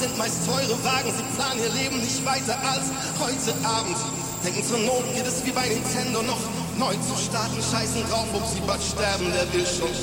Sind meist teure Wagen, sie planen ihr Leben nicht weiter als heute Abend. Denken zur Not geht es wie bei Nintendo noch neu zu starten, scheißen drauf, ob sie bald sterben, der will schon.